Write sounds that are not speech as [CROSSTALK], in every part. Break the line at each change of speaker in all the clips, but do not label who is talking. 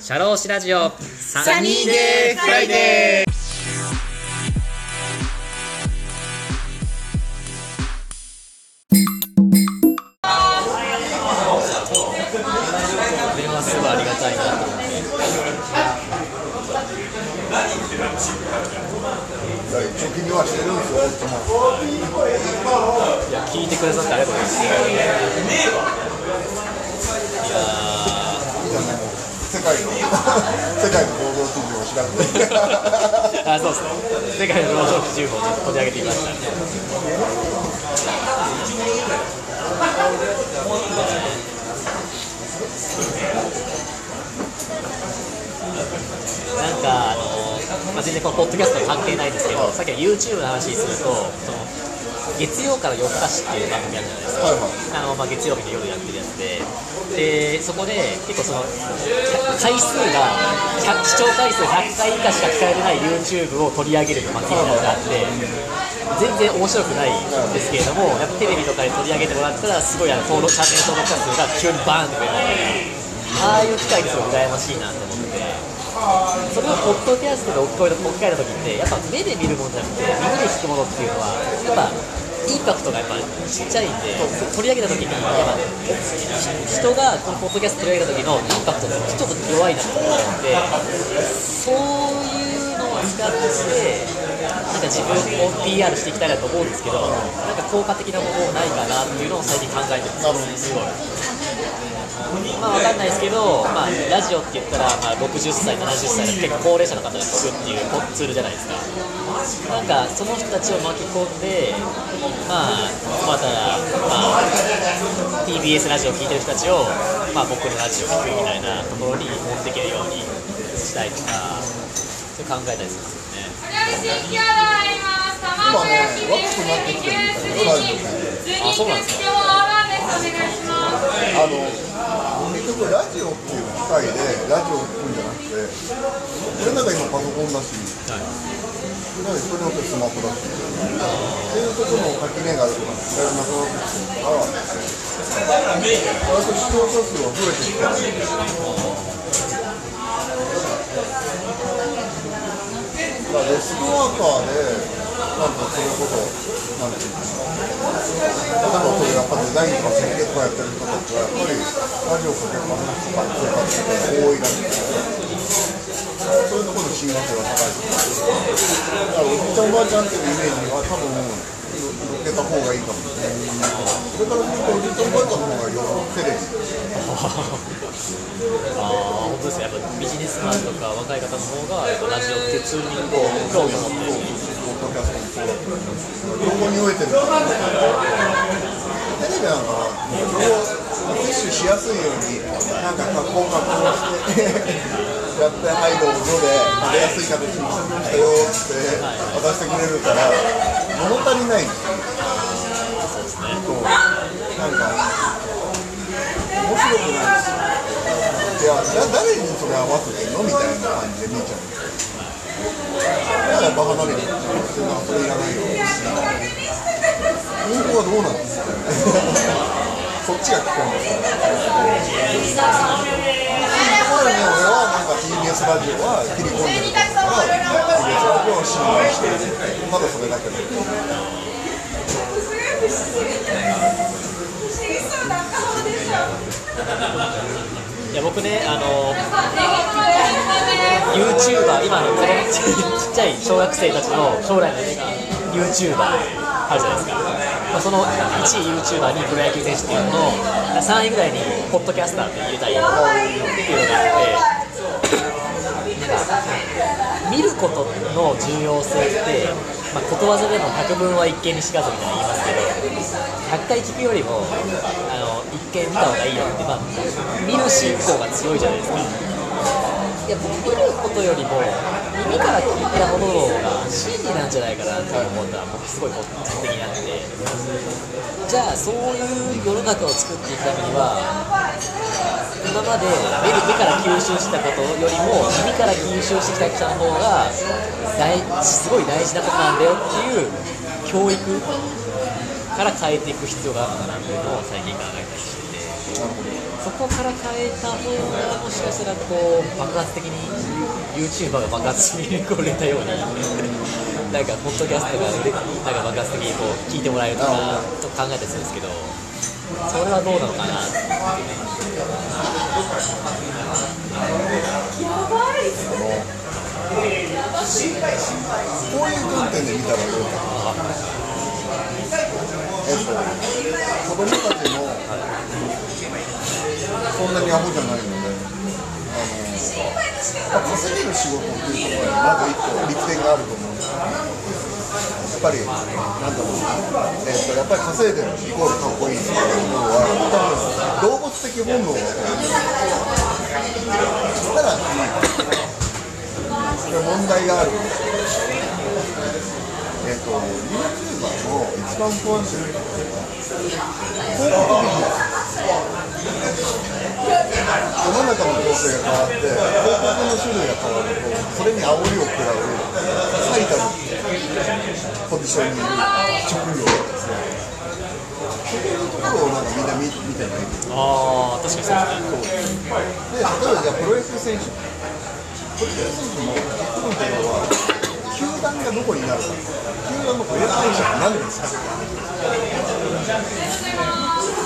シャローシラジオ。
サニーデーフライデー。
電話すごいありがたいなと思って
貯金はしてるんですよ、
いや聞いてくださってありがとうございますいや
じゃあね、もう世界の、世界の労働基準を調べて。
あそうですね世界の労働基準法をちょっと取り上げてみましたなんかあの、まあ、全然このポッドキャストと関係ないですけどさっきの YouTube の話にするとその月曜から夜更かしっていう番組あるじゃないですか。
はいはい。
あのまあ、月曜日の夜やってるやつで。でそこで結構その回数が100視聴回数100回以下しか聞かれてない YouTube を取り上げる祭りみたいなのがあって全然面白くないんですけれどもやっぱテレビとかで取り上げてもらったらすごいあの登録チャンネル登録者数が急にバーンって増えたああいう機会がすごい羨ましいなと思って。てそれをポッドキャストで置き換えた時ってやっぱ目で見るものじゃなくて耳で聞くものっていうのはやっぱインパクトがやっぱちっちゃいんで取り上げた時にやっぱ人がこのポッドキャスト取り上げたときのインパクトってちょっと弱いなと思ってそういうのを使ってなんか自分を PR していきたいなと思うんですけどなんか効果的なものないかなっていうのを最近考えてますすごい。まあわかんないですけど、まあ、ラジオって言ったら、まあ、60歳、70歳の結構高齢者の方が聞くっていうツールじゃないですか。なんかその人たちを巻き込んで、まあ、また、まあ、TBS ラジオを聞いてる人たちを、まあ、僕のラジオを聞くみたいなところに持っていけるようにしたいとか、そういう考えたりするんですよね。
今ね、ワックスになってきてるみたいな、ラジオね。
あ、そうなんですか。
あの、結局ラジオっていう機械で、ラジオを聞くんじゃなくて。俺なんか今パソコンだし。なんか人によってスマホだし。っていうころの垣根があるとか、使えなくなってきてるから。割と視聴者数は増えてきてる。からデスクワーカーで、なんかそういうこと、なんていうの例えばそういうやっぱデザインとか設計とかやってる人たちは、やっぱりラジオかけっぱなしとか、そういう方が多いらしいそういうところの親和性が高いだからおじいちゃんおばあちゃんっていうイメージは多分、乗っけた方がいいかもしれない。それからずっとおじいちゃんおばあちゃんの方がよくテレビ
あ、本当ですね。やっぱビジネスマンとか若い方の方が、ラジオっていうツールにこう興味を持ってる。
キャストもそうだけど、横に置いてるか、テレビなんかは、情報を摂取しやすいように、なんか加工加工して、やって、はい、どうぞで、食べやすい形にしましたよって渡してくれるから、物足りないんですよ。そうなんか、面白くないですよ。いや、誰にそれ合わせてんの？みたいな感じで見ちゃうんですよ。だからやっぱ離れてるなんそれいらないよ本当はどうなんですかそっちが聞こえますからね俺はなんか TBS ラジオは切り込んでるから TBS ラジオを信頼してるただそれだけで
いや僕ね、あのー YouTuber、今のこのちっちゃい小学生たちの将来の夢が YouTuber あるじゃないですか、まあ、その1位 YouTuber にプロ野球選手っていうのの3位ぐらいにポッドキャスターって入れたいっていうのがあって見ることの重要性って、まあ、ことわざでも百聞は一見にしかずみたいな言いますけど100回聞くよりもあの一見見た方がいいよって、まあ、見る信仰が強いじゃないですか。や僕見ることよりも耳から聞いたものの方が真理なんじゃないかなって思ったら僕すごい個人的にあってじゃあそういう世の中を作っていくためには今まで目で目から吸収したことよりも耳から吸収してきた人の方が大すごい大事なことなんだよっていう教育から変えていく必要があるのかなっていうのを最近考えたりしててそこから変えた方がもしかしたらこう爆発的に YouTuber が爆発的にこう売れたようになんかポッドキャストがなんか爆発的にこう聞いてもらえるとかと考えたりするんですけどそれはどうなのかなって
こういう観点で見たらどうかな。えっと子供たちもそんなにアホじゃないのであのま稼げる仕事っていうところにまず一個利点があると思うんですよやっぱり、なんだろうな、えっと、やっぱり稼いでるイコールかっこいいっていうところは、多分動物的本能がさらに、これ問題があるんですよ。えっと、YouTuber の一番不安視広告ビジネス。世の中の情勢が変わって、広告の種類が変わると、それに煽りを食らう最たるポジションにいる職業なんですね。そういうところをなんかみんな見見てない
ああ確かにそうですね
で、例えばじゃあプロ野球選手。プロ野球選手も結局のところは、球団がどこになるか、球団のプロ野球選手になるんですよ。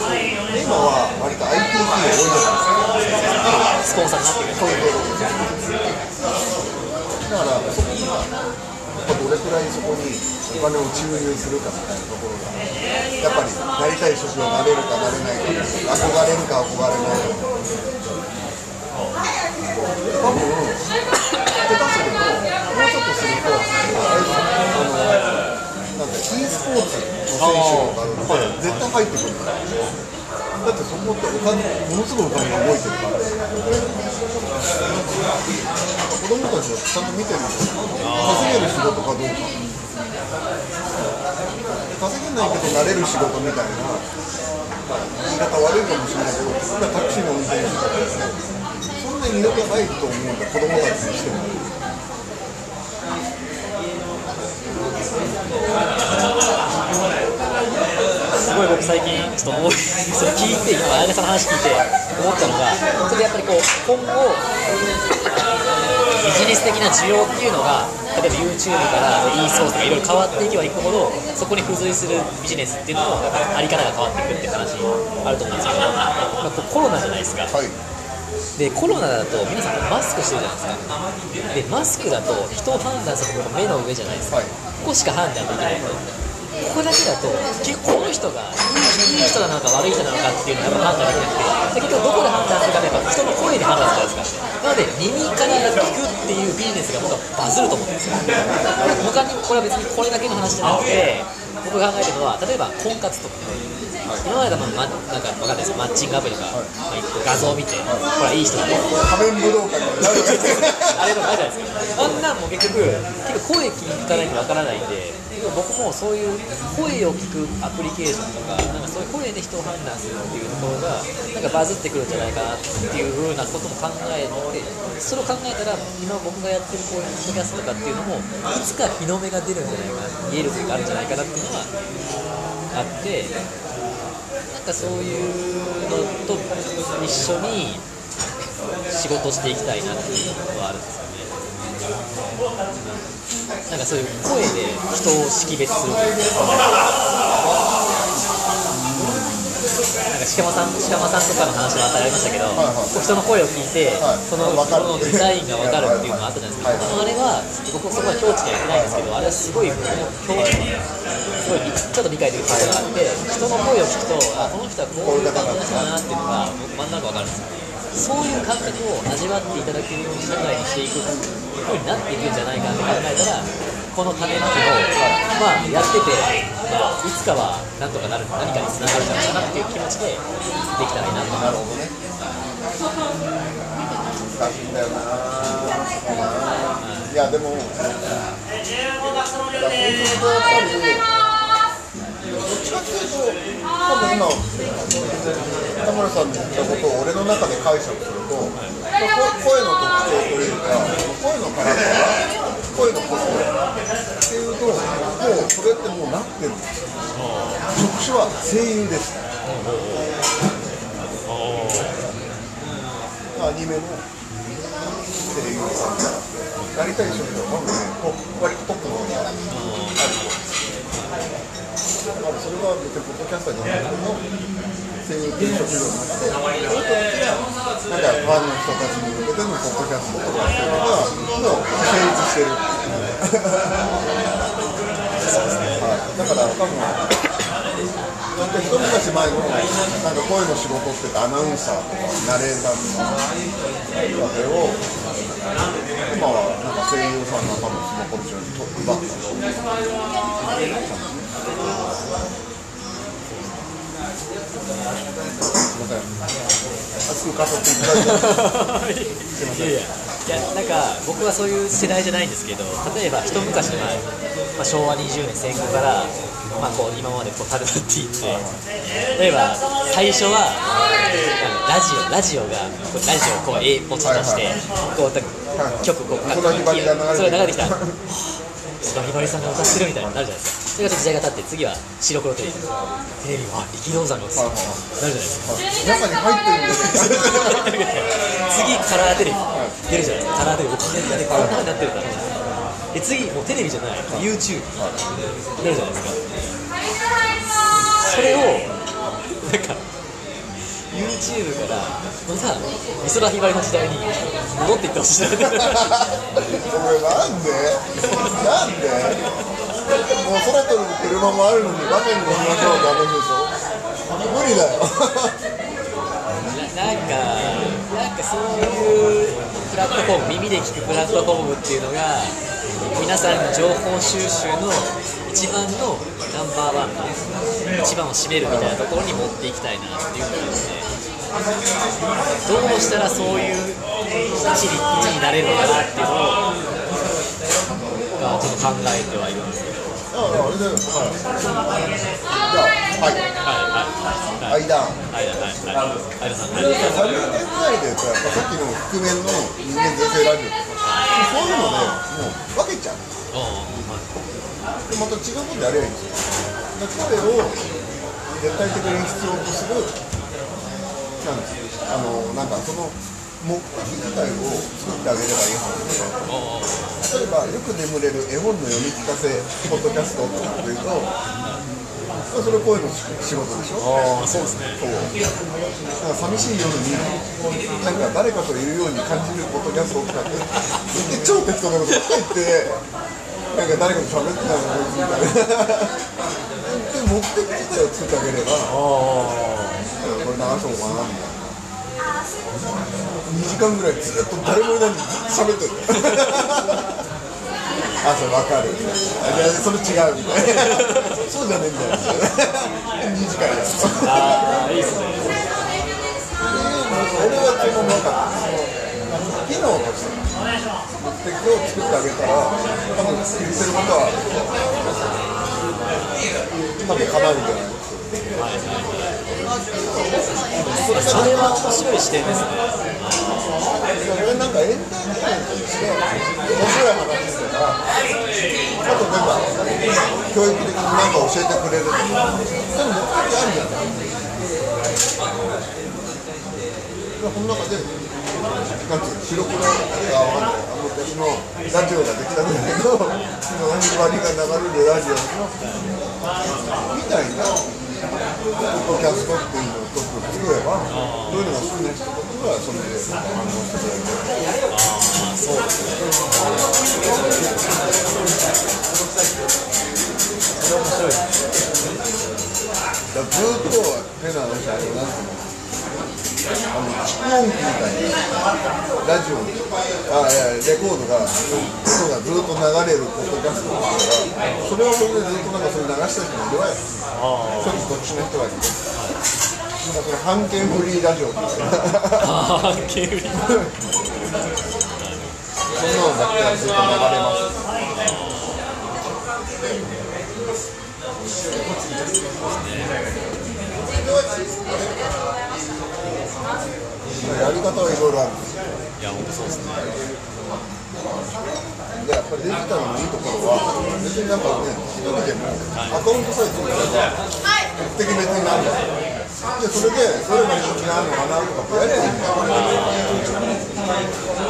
今は割と IT 企業多いじゃないですか。
スポンサーになってくる
そういうことでだからそこにどれくらいそこにお金を注入するかみたいなところがやっぱりなりたい職業になれるかなれないか憧れるか憧れないか多分下手するともうちょっとするとあれあの e スポーツ。の選手とかって絶対入ってくるからだってそこってお金ものすごいお金が動いてるから子供たちはちゃんと見てるんですよ稼げる仕事かどうか稼げないけどなれる仕事みたいな。言い方悪いかもしれないけど今タクシーの運転手とかですねそんなに魅力がないと思うんだ子供たちにしても
すごい僕最近ちょっと思いそれ聞いて今綾香さんの話聞いて思ったのがそれでやっぱりこう今後ビジネス的な需要っていうのが例えば YouTube から e スポーツとかいろいろ変わっていけばいくほどそこに付随するビジネスっていうのもあり方が変わっていくっていう話あると思うんですけど、まあ、コロナじゃないですか。
はい。
でコロナだと皆さんマスクしてるじゃないですか。でマスクだと人を判断するのが目の上じゃないですか、
はい
ここしか判断できない。ここだけだと結構この人がいい人なのか悪い人なのかっていうのが判断できなくて結局どこで判断するかってやっぱ人の声で判断するじゃないですか。なので耳から聞くっていうビジネスが僕はバズると思うんですよ。他に他にこれは別にこれだけの話じゃなくて僕が考えてるのは例えば婚活とか今まではまあ、ま、なんかわかんないです。マッチングアプリとか、まあ、画像を見て、ほらいい人だと。
仮面武道館。に [LAUGHS] な
あれとかあるじゃないですか。あんなんも結局、結構声聞かないとわからないんで、僕もそういう声を聞くアプリケーションとか、なんかそういう声で人を判断するっていうところが、なんかバズってくるんじゃないかなっていうふうなことも考えて、それを考えたら、今僕がやってるこういうポッドキャストとかっていうのも、いつか日の目が出るんじゃないかな、見える時があるんじゃないかなっていうのがあって、なんかそういうのと一緒に仕事していきたいなっていうのはあるんですよね。なんかそういう声で人を識別するというか。なんか鹿間さん、鹿間さんとかの話もあったりありましたけど、
はいはい
人の声を聞いて、
はい
その人のデザインが分かるっていうのがあったじゃないですか、
はい
あれは僕そこは境地には行ってないんですけど、あれはすごい境地にすごいちょっと理解できるところがあって、人の声を聞くと、あこの人はこういう感じの人だなっていうのが僕真ん中分かるんですよ。そういう感覚を味わっていただけるように社会にしていくふうになっていくんじゃないかって考えたらこの種まきを、まあ、やってて、まあ、いつかはなんとかなる何かにつながるんじゃないかなっていう気持ちでできたらいいなと思
なるほどね難しいんだよなうだないやでもいやそうす。るとやっぱりどっちかっていうと多分今田村さんの言ったことを俺の中で解釈すると、まあこ声の特徴というか声のカラクター声の個性っていうともうそれってもうなってる。んですよ職種は声優です。アニメの声優さん。がやりたい職業は多分ね割とトップの方にある。まあそれは別にポッドキャスターじゃないけども声優っていう職業の中でその人たちがなんかファンの人たちに向けてのポッドキャストとかっていうのがもう成立してるはい、だから多分なんか一昔前のなんか声の仕事ってアナウンサーとかナレーターとかわけを今はなんか声優さんが多分そのポジションに奪ったすみません熱く語っていただいて
いやいやいやなんか僕はそういう世代じゃないんですけど例えば一昔前、まあ、昭和20年戦後から、まあ、こう今までこうたるっていって例えば最初はラジオラジオがラジオをこう A ポチとしてこう曲こう
そのひばりが流れて
それが流れてきた菅ひばりさんが歌ってるみたいになるじゃないですか。それが時代が経って次は白黒テレビテレビは力道山が映ってるなるじゃないですか
中に入ってるんです
次カラーテレビ。出るじゃないですかカラーテレビお金がでこんなになってるからで次もうテレビじゃない YouTube 出るじゃないですかそれをなんか YouTube からまた美空ひばりの時代に戻っていってほしい。な
これなんで？なんで？もう空飛ぶ車もあるのに画面に乗りましょうって話でしょ無理だよ
なんか、なんかそういうプラットフォーム、耳で聞くプラットフォームっていうのが、皆さんの情報収集の一番のナンバーワン一番を占めるみたいなところに持っていきたいなっていうのがですね、どうしたらそういう位置に位置になれるのかなっていうのを、ちょっと考えてはいるんです。
ああれだよはい。じゃはい
はい。はいはい
間
はいはいはい。はいはいさんはい
サル年代で言うとやっぱさっきの覆面の人間税制ラジオとかそういうのでもう分けちゃうでまた違うことやればい。いんですよで声を絶対的に必要とするなんですあのなんかその目的自体を作ってあげればいいはずですよ例えばよく眠れる絵本の読み聞かせポッドキャストとかっていうとまあそれ声の仕事でしょ。
ああそうですね。
そうなんか寂しい夜になんか誰かといるように感じるポッドキャストとかってで超適当なことばっかり言ってなんか誰かと喋ってたのこいつみたいなで目的自体を作ってあげればこれ流そうかなみたいな2時間ぐらいずっと誰もいないのにずっと喋ってる。[LAUGHS] あそれ分かる。いやそれ違うみたいな。そうじゃねえんだよ。[LAUGHS] 2時間や。
ああいいですね。
俺はそのなかその機能として目的を作ってあげたら多分言ってることは多分叶うんじゃない？
それは面白い視点ですね
それなんかエンターテインメントとして面白い話とかあとなんか教育的に何か教えてくれるとかそういう目的あるじゃないこの中でなんていうの白黒が分かんないあの私のラジオができたんだけど何割が流れるラジオのみたいな。ポッドキャストっていうのを一つ作ればそういうのが好きな人とかはそれで反応してくれる
ああそうですね。それ面白い。ですね
だからずっと変な話あのなん。て蓄音機みたいなラジオあいやレコードが音がずっと流れるポッドキャストだからそれをそれでずっとなんかそれ流した人もいるわよちょっと特殊な人がいてなんかそれ半径フリーラジオみたいな
ああケー
そんなのだけがずっと流れますねやり方はいろいろある。んですよ
いや本当そうですね
でやっぱりデジタルのいいところは別になんかね一人でもアカウントさえ作れば目的別になるんですよでそれでどれが人気なのかなとかやりゃいいんだよ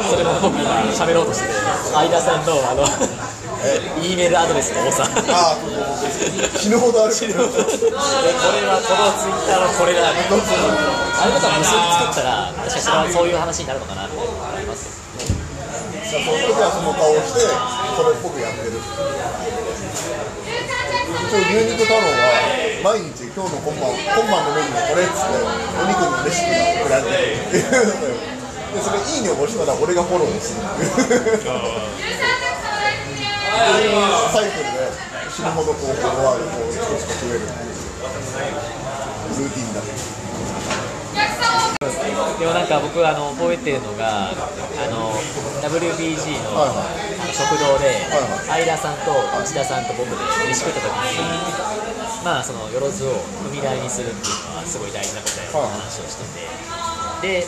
それも僕今喋ろうとして。て相田さんのあの E メールアドレスの多さ。
ああ死ぬほどある。
でこれはこのツイッターのこれだあれとか無数に作ったら確かにそれはそういう話になるのかなって思います。
じゃあその時はその顔をしてそれっぽくやってる。一応牛肉太郎は毎日今日の今晩今晩のメニューこれっつってお肉のレシピが送られてくるっていうのででそれいいねを押したら俺がフォローする。っていうサイクルで死ぬほどこうフォロワーがこう少し増えるっていうルーティンだ
でもなんか僕あの覚えてるのがあの WBG の
はいは
食堂で
はい
相田さんと内田さんと僕で飯食った時にまあそのよろずを踏み台にするっていうのはすごい大事なことやって話をしててで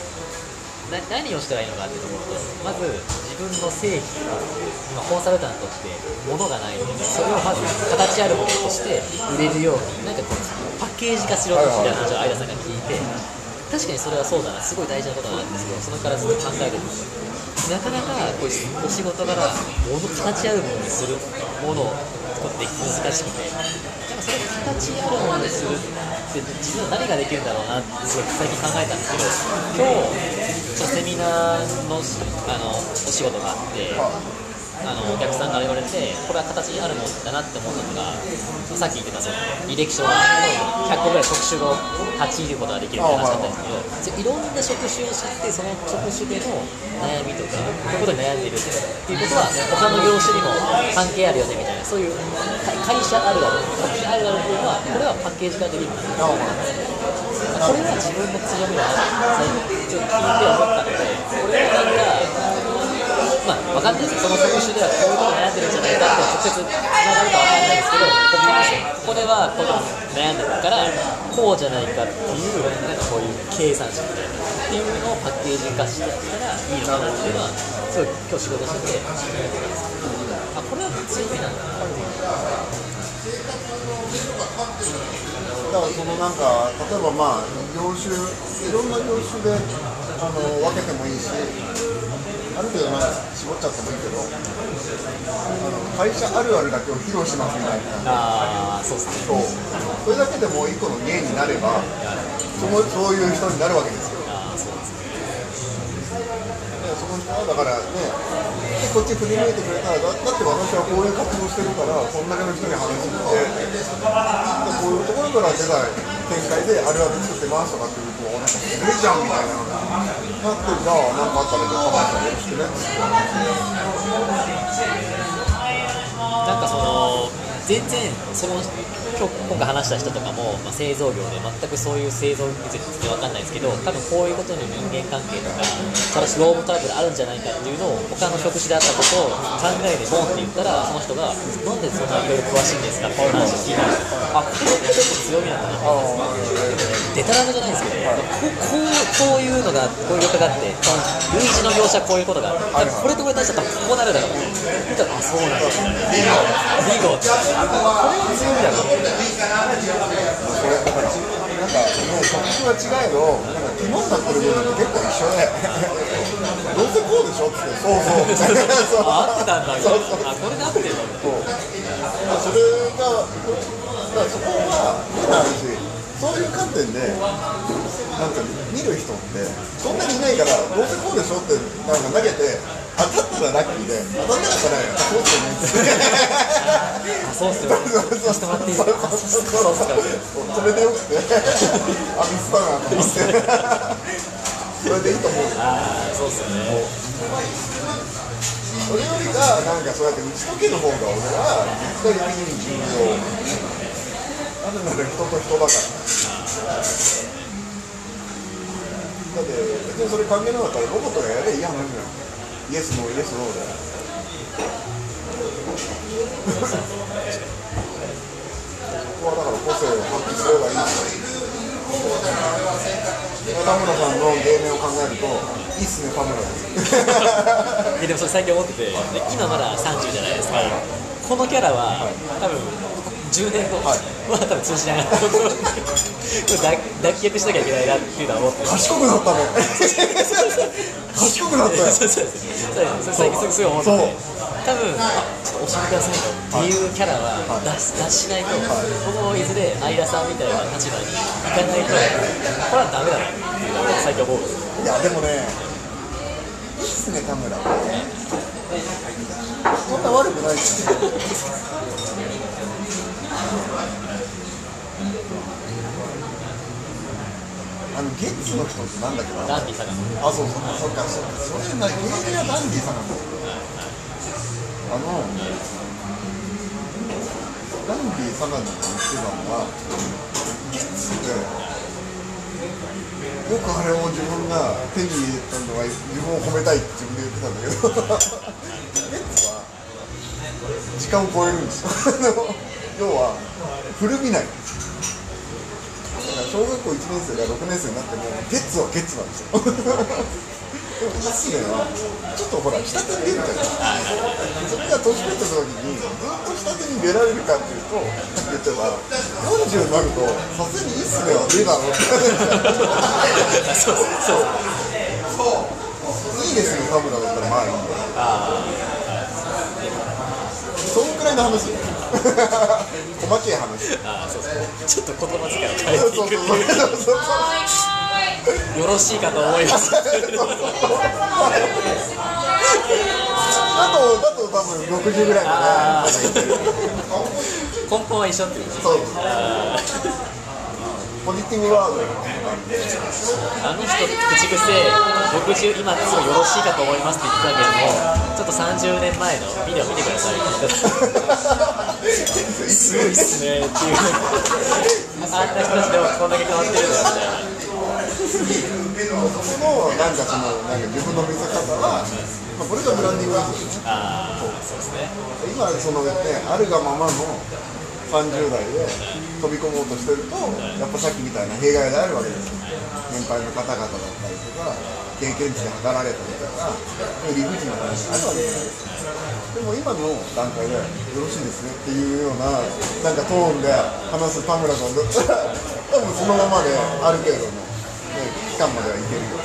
な何をしたらいいのかっていうところとまず自分の製品今コンサルタントって物がないのでそれをまず形あるものとして売れるようになんかこうパッケージ化しろみたいな話を相田さんが聞いて。確かにそれはそうだな。すごい大事なことなんですけどそれからずっと考えてるんですなかなかこうお仕事柄物形あるものにするものを作って難しくて。なんかそれを形あるものにするって自分は何ができるんだろうなってすごい最近考えたんですけど今日セミナーのあのお仕事があってあのお客さんから言われてこれは形あるものだなって思ったのがさっき言ってたその履歴書の100個ぐらい職種を立ち入ることができるって話だったんですけどいろんな職種を知ってその職種での悩みとかこういうことに悩んでるっていうことは他の業種にも関係あるよねみたいなそういうか会社あるある職種あるあるっていうのはこれはパッケージ化できるんですよこれは自分の強みだなって最近ちょっと聞いて思ったのでこれはなんかまあ、分かんないですその職種ではこういうこと悩んでるんじゃないかって直接つながるか分かんないですけどここではこう悩んでるからこうじゃないかっていうなんかこういう計算式みたいなっていうのをパッケージ化してやったらいいのかなっていうのはすごい今日仕事しててあこれは強みなんだな
だからそのなんか例えばまあ業種いろんな業種であの分けてもいいしある程度なんか絞っちゃってもいいけどあの会社あるあるだけを披露しますみたいな。
ああそうっすね。
そう。それだけでもう一個の芸になればそのそういう人になるわけですよ。
ああそうですね。
でその人はだからねこっち振り向いてくれたらだだって私はこういう活動してるからこんだけの人に話してでこういうところから出た展開であれは作ってますとかっていうなんかすごいじゃんみたいななってじゃあ何かあったらじゃあ浜田さんよろしくね
なんかその全然その今日今回話した人とかも、まあ、製造業で全くそういう製造技術って分かんないですけど多分こういうことに人間関係とかトラスロームトラブルあるんじゃないかっていうのを他の職種であったことを考えてボンって言ったらその人がなんでそんないろいろ詳しいんですかって話を聞いたんですよあこれって結構強みなんだなって。デタラメじゃないですけど、こうこうこういうのがこういう業界があって類似の業者はこういうことがある多分これとこれ対して。はこうなるだろう。見たらあそうなんだビゴこれは強みだな
それだからなんかもう職種は違えどなんか肝になって。る部分って結構一緒でどうせこうでしょってそうそう
合ってたんだあこれで合って。るんだ
そう。それがだからそこは変な話そういう観点でなんか見る人ってそんなにいないからどうせこうでしょってなんか投げて当たったらラッキーで当たんなかったらそうですよね。って
あそうっすよ。してもらっていい
そう。
ですか
それでよ。くて。あミスったなと思って。それでいいと思う。
ああそうっすよね。
それよりかなんかそうやって打ち解ける方が俺は絶対的に重要なぜなら人と人だからだって別にそれ関係なかったらロボットがやればいい話じゃんイエスノーイエスノーでここはだから個性を発揮すればいいし田村さんの芸名を考えるといいっすね。田村です
いやでもそれ最近思っててで今まだ30じゃないですか。このキャラは多分10年後
はい
は多分通じない。な脱脱却しなきゃいけないなっていうのは思って。る
賢くなったね賢くなったよ。
そうそうそう。最近すごい思って。て多分あちょっと教えてくださいよっていうキャラは出し出しないと僕もいずれ相田さんみたいな立場に行かないとこれはダメだなっていうのを最近思う。んですよ
いやでもねいいっすね田村。そんな悪くないですよ [LAUGHS] あのゲッツの人ってなんだっけな？
ダンディさんが
あ、そうそう、そうか、そうか、それな、芸人はダンディさんなん。あの。ダンディさんなんだって言ってたのは。ゲッツって。よくあれを自分が手に入れたのは、自分を褒めたいって自分で言ってたんだけど。ゲッツは。時間を超えるんですよ。要は、古びない。小学校1年生が6年生になってもゲッツはゲッツなんですよ。[LAUGHS] でもイスネはちょっとほら下手に出るじゃないそれが年取った時にずっと下手に出られるかっていうとさっき言ってた40になるとさすがにイスネは出だろうってなるんですよ
そうそう。
いいですね田村だったらまあいいんだよ
あ
そのくらいの話。よ [LAUGHS] 細けい話。
ーあーそうそう。ちょっと言葉遣いを変えていく。[LAUGHS] よろしいかと思います。
だとだと多分60ぐらいま
あ
で言ってる
根本は一緒っていう
そうポジティブワード
あの人口癖60今すごいよろしいかと思いますって言ってたけどもちょっと30年前のビデオ見てくださいすごいっすね。っていうあんな人たちでもこんだけ変わってるんだみたいな
そのなんかそのなんか自分の見せ方は、まあ、これがブランディングですよ
あそうですね。
今そのねあるがままの30代で飛び込もうとしてるとやっぱさっきみたいな弊害があるわけですよ。年配の方々だったりとか経験値で測られたりとか理不尽な話があるわけですでも今の段階でよろしいですねっていうようななんかトーンで話す田村さんだったら多分そのままである程度の、ね、期間まではいけるよ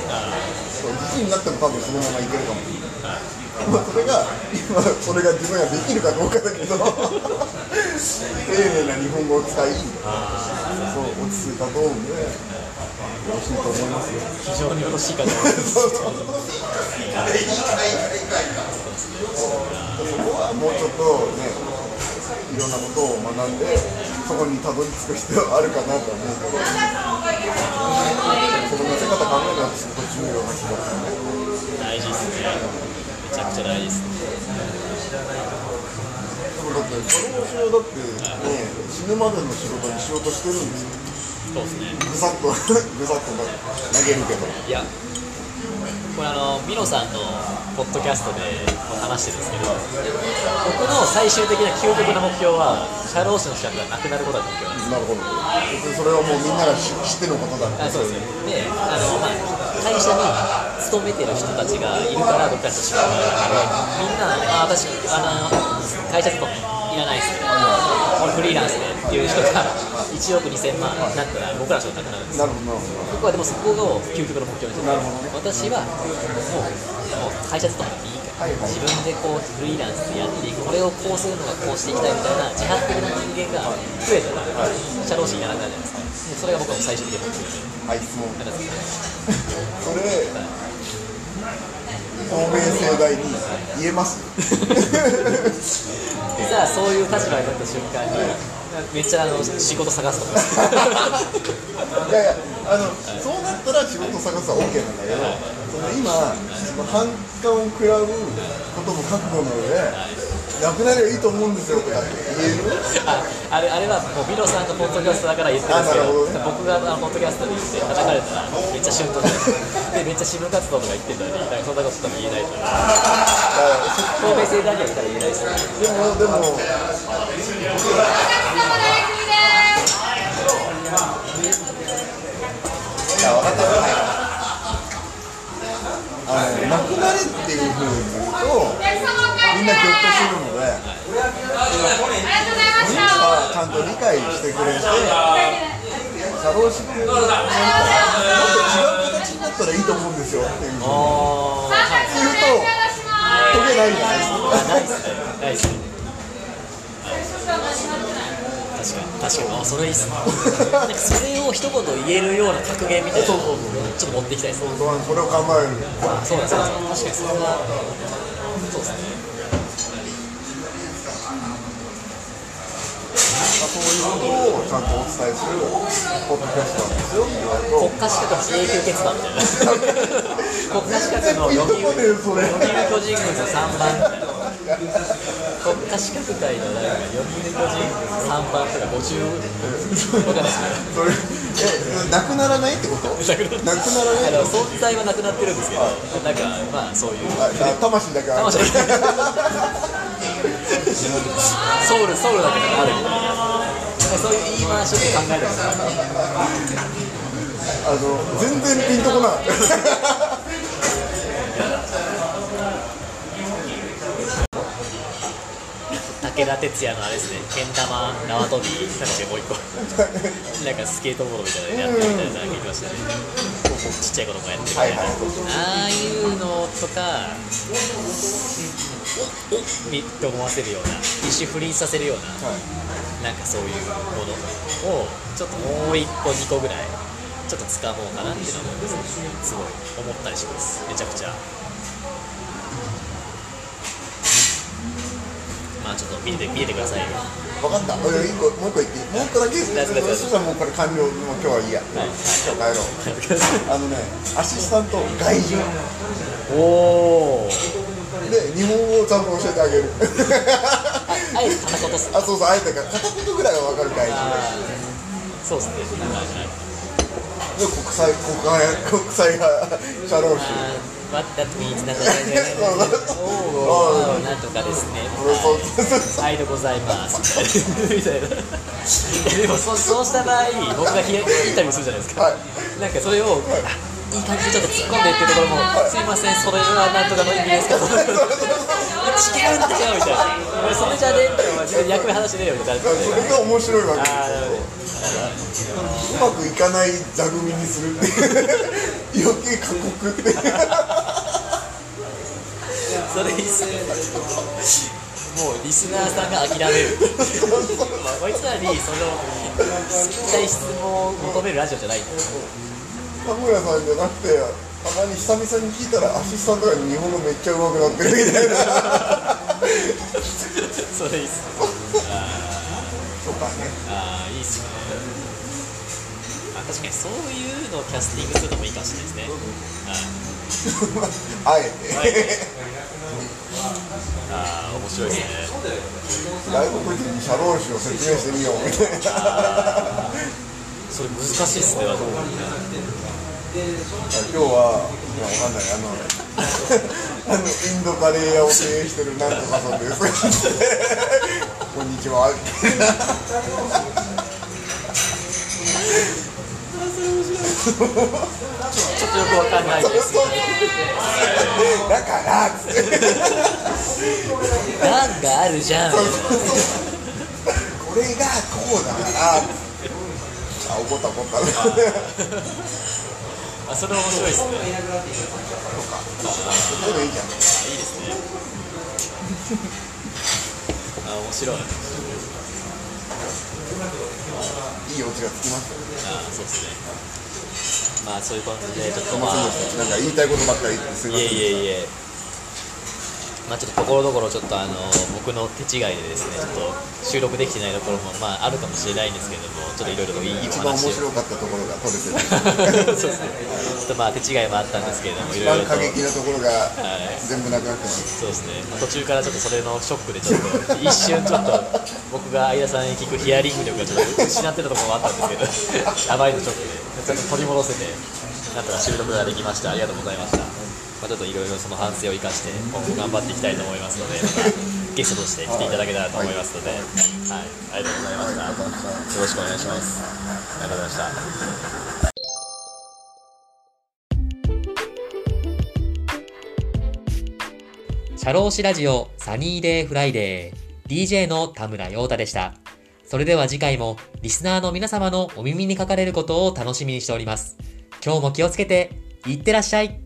自信になっても多分そのままいけるかもしれないまあそれが今それが自分ができるかどうかだけど [LAUGHS] 丁寧な日本語を使いそう落ち着いたトーンで。よろしいと思います。よ
非常によろしい。かと思います
そこはもうちょっとねいろんなことを学んでそこにたどり着く必要はあるかなとは思うけどその見せ方考えるのはすごい重要な気がするね
大事ですね。めちゃくちゃ大事ですね。
だってそのだってね死ぬまでの仕事にしようとしてるんですよ。
そうですね。
ぐさっと [LAUGHS] ぐさっと投げるけど。
いやこれあのミノさんのポッドキャストでも話してるんですけど僕の最終的な究極の目標は社労士の資格がなくなることが目標なんです。
なるほど。別にそれはもうみんなが知知ってのことだって。
あそうですよであの、まあ、会社に勤めてる人たちがいるから僕たちの仕事があるみんなあ私あの会社勤めいらないですね俺フリーランスでっていう人が1億2000万になったら僕らの仕事なくなるんです
なる。ほど
僕はでもそこを究極の目標にして
なるほどね
私はもう会社勤めでいいから、自分でこうフリーランスでやっていく。これをこうするのがこうしていきたいみたいな自発的な人間が増えたら、社労士にならないじゃないです。かそれが僕は最終的な目標で
はい質問。
なんか
それ透明性大に言えます？
いざそういう立場になった瞬間にめっちゃあの仕事探すと思います
いやいやあのそうなったら仕事探すは OK なんだけどその今その反感を食らうことも覚悟の上でなくなればいいと思うんですよとか言える？
あ [LAUGHS] あれあれはもうミロさんのポッドキャストだから言ってるんですけど。
ね
僕があのポッドキャストで言って叩かれたらめっちゃシュンとしてでめっちゃ支部活動とか言ってるのにそんなこと多分言えないと思う透明性だけは言ったら言えないですね
でもでもいや分かったあのなくなれっていうふうに言うとみんなぎょっとするので、みんながちゃんと理解してくれて、社労士君なんかもっと違う形になったらいいと思うんですよ。っていうふうに言うと、解けないじゃないですか。
確かに確かにあそれいいっすねなんかそれを一言言えるような格言みたいな。のをちょっと持っていきたいです。ね
それを考える。
そうです。確かにそれはそうですね
そういうことをちゃんとお伝えするポッドキャストなんですよって言われると
国家資格の永久決断みたいな国家資格の読売読売巨人軍の3番国家資格会のなんか読売巨人軍3番とか50わかんないです。
それ。えなくならないってことなくならない
存在はなくなってるんですけど。なんかまあそういう。
魂だけある。[LAUGHS]
魂。だけソウルソウルだけがあるそういう言い回しを考えたこと
あの全然ピンとこない
武田鉄矢のあれですねけん玉縄跳びなんかもう一個なんかスケートボードみたいなのやってみたいななんか言ってましたねちっちゃい子供がやってるみたいな、
はいはい
ああいうのとかおおって思わせるような一瞬不倫させるようななんかそういうものをちょっともう一個二個ぐらいちょっと使おうかなっていうのを思いますね。すごい。思ったりします。めちゃくちゃまあちょっと見て見ててくださいよ。
分かった。おい一個もう一個言っていい？もう一個だけ？
大丈夫
そしたらもうこれ完了。もう今日はいいや、
はい。
今日帰ろう。あのねアシスタント外人。
おお
で日本語をちゃんと教えてあげる。
あえて片言っす
あそうそうあえてか片言ぐらいは分かる外人。
そうですね。
で国際国際国際派社労士
What that means なとかですねはいでございますみたい。なでもそ [LAUGHS] そうした場合僕がヒインタビューするじゃないですか、
はい。
なんかそれを、あいい感じでちょっと突っ込んでっていうところも、すいませんそれはなんとかの意味ですかと違うんだよみたいなそれじゃね。えって役目話ね。えよみたいな
それが面白いわけです
ああなるほど。
うまくいかない座組にするって余計過酷って。
それいいっすねもうリスナーさんが諦める。[LAUGHS] まあこいつらにその聞きたい質問を求めるラジオじゃない。んだよ
田村さんじゃなくてたまに久々に聞いたらアシスタントが日本語めっちゃ上手くなってるみたいな。[LAUGHS]
それいいっすね。
とかね。
ああいいっすね。あ確かにそういうのをキャスティングするのもいいかもしれないですね。はい
あえて。
ああ面白いですね。
外国人に社労士を説明してみようみたいな
それ難しいっすね
今日は、いや、わかんない、あの。あの、インドカレー屋を経営してるなんとかさんです。こんにちは。
ちょっとよくわかんないです
だから。
なんがあるじゃん [LAUGHS]
これがこうだから。あ、怒った怒った。[LAUGHS]
あそれ面白いですね
そういうのいいじゃん。
いいですねあ面白い
いいオチがつきましたよ。
あそうですねまあそういう感じでちょっとまあ。
なんか言いたいことばっかり言って、すみま
い
せん。
えいえいえまあちょっとところどころちょっとあの僕の手違いでですねちょっと収録できてないところもまああるかもしれないんですけどもちょっといろいろといい
一番面白かったところが取れてる。[LAUGHS]
そうですね。ちょっとまあ手違いもあったんですけれどもいろいろ
過激なと。ころが
はい。
全部なくなってます。
そうですね、まあ途中からちょっとそれのショックでちょっと一瞬ちょっと僕が相田さんに聞くヒアリング力がちょっと失ってたところもあったんですけどあまりのショックで。ちょっと取り戻せてなんとか収録ができました。ありがとうございました、まあ、ちょっといろいろその反省を生かして今後頑張っていきたいと思いますのでまたゲストとして来ていただけたらと思いますので、はい、ありがとうございました、よろしくお願いします。ありがとうございました。社労士ラジオサニーデイフライデー。DJ の田村陽太でした。それでは次回もリスナーの皆様のお耳にかかれることを楽しみにしております。今日も気をつけて、いってらっしゃい